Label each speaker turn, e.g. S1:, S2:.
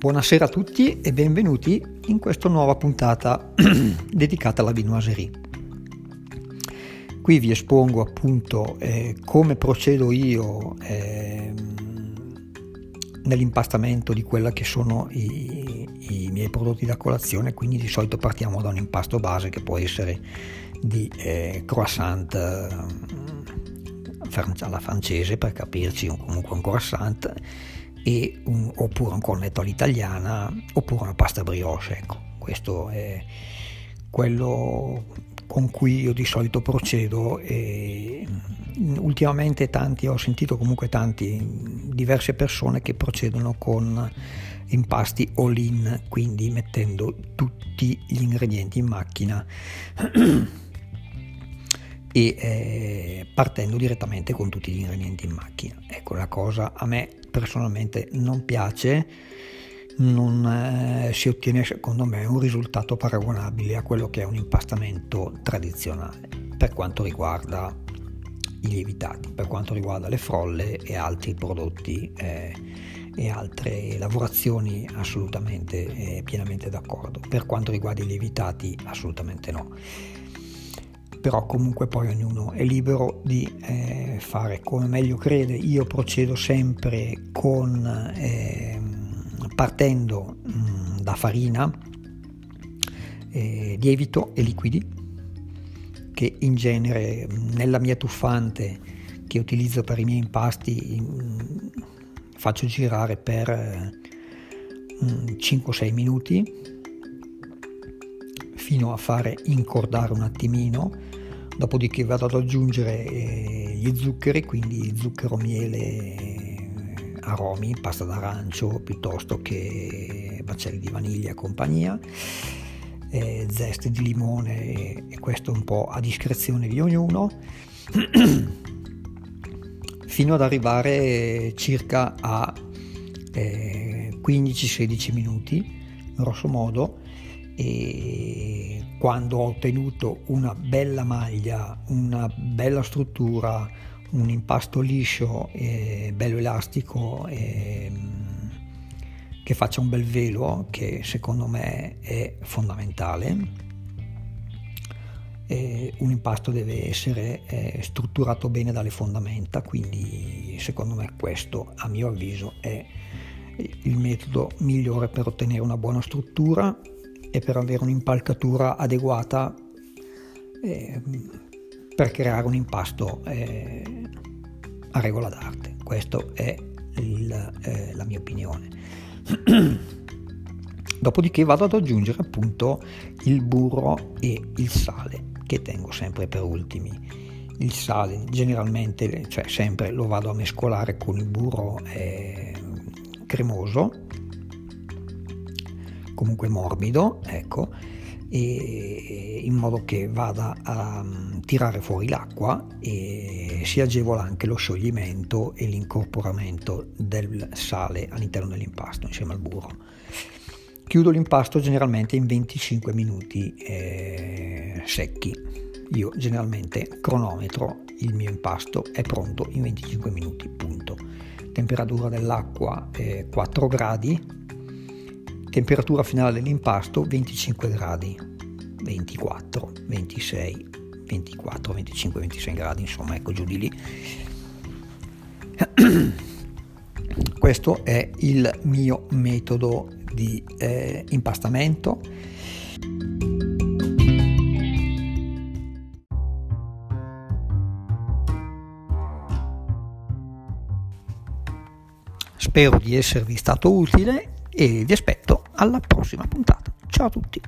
S1: Buonasera a tutti e benvenuti in questa nuova puntata dedicata alla vinoiserie. Qui vi espongo appunto eh, come procedo io eh, nell'impastamento di quelli che sono i, i, miei prodotti da colazione, quindi di solito partiamo da un impasto base che può essere di eh, croissant eh, alla francese per capirci, o comunque un croissant un, oppure un cornetto all'italiana oppure una pasta brioche. Ecco, questo è quello con cui io di solito procedo e ultimamente tanti, ho sentito comunque tanti, diverse persone che procedono con impasti all in, quindi mettendo tutti gli ingredienti in macchina e eh, partendo direttamente con tutti gli ingredienti in macchina. Ecco, la cosa a me personalmente non piace, non eh, si ottiene secondo me un risultato paragonabile a quello che è un impastamento tradizionale per quanto riguarda i lievitati, per quanto riguarda le frolle e altri prodotti eh, e altre lavorazioni assolutamente eh, pienamente d'accordo. Per quanto riguarda i lievitati assolutamente no però comunque poi ognuno è libero di eh, fare come meglio crede. Io procedo sempre con, eh, partendo mh, mm, da farina, eh, lievito e liquidi, che in genere mm, nella mia tuffante che utilizzo per i miei impasti mh, mm, faccio girare per 5-6 minuti fino a fare incordare un attimino, dopodiché vado ad aggiungere eh, gli zuccheri, quindi zucchero, miele, aromi, pasta d'arancio piuttosto che baccelli di vaniglia e compagnia, eh, zeste di limone e questo un po' a discrezione di ognuno, fino ad arrivare circa a eh, 15-16 minuti, grosso modo, e quando ho ottenuto una bella maglia, una bella struttura, un impasto liscio, e bello elastico, e, che faccia un bel velo, che secondo me è fondamentale. E un impasto deve essere eh, strutturato bene dalle fondamenta, quindi secondo me questo a mio avviso è il metodo migliore per ottenere una buona struttura e per avere un'impalcatura adeguata eh, per creare un impasto eh, a regola d'arte. Questa è il, eh, la mia opinione. Dopodiché vado ad aggiungere appunto il burro e il sale che tengo sempre per ultimi. Il sale generalmente, cioè sempre lo vado a mescolare con il burro eh, cremoso comunque morbido, ecco, in modo che vada a mm, tirare fuori l'acqua e si agevola anche lo scioglimento e l'incorporamento del sale all'interno dell'impasto insieme al burro. Chiudo l'impasto generalmente in 25 minuti eh, secchi. Io generalmente cronometro il mio impasto è pronto in 25 minuti, punto. Temperatura dell'acqua eh, 4 gradi, Temperatura finale dell'impasto 25 gradi, 24, 26, 24, 25, 26 gradi, insomma, ecco giù di lì. Questo è il mio metodo di eh, impastamento. Spero di esservi stato utile e vi aspetto alla prossima puntata. Ciao a tutti!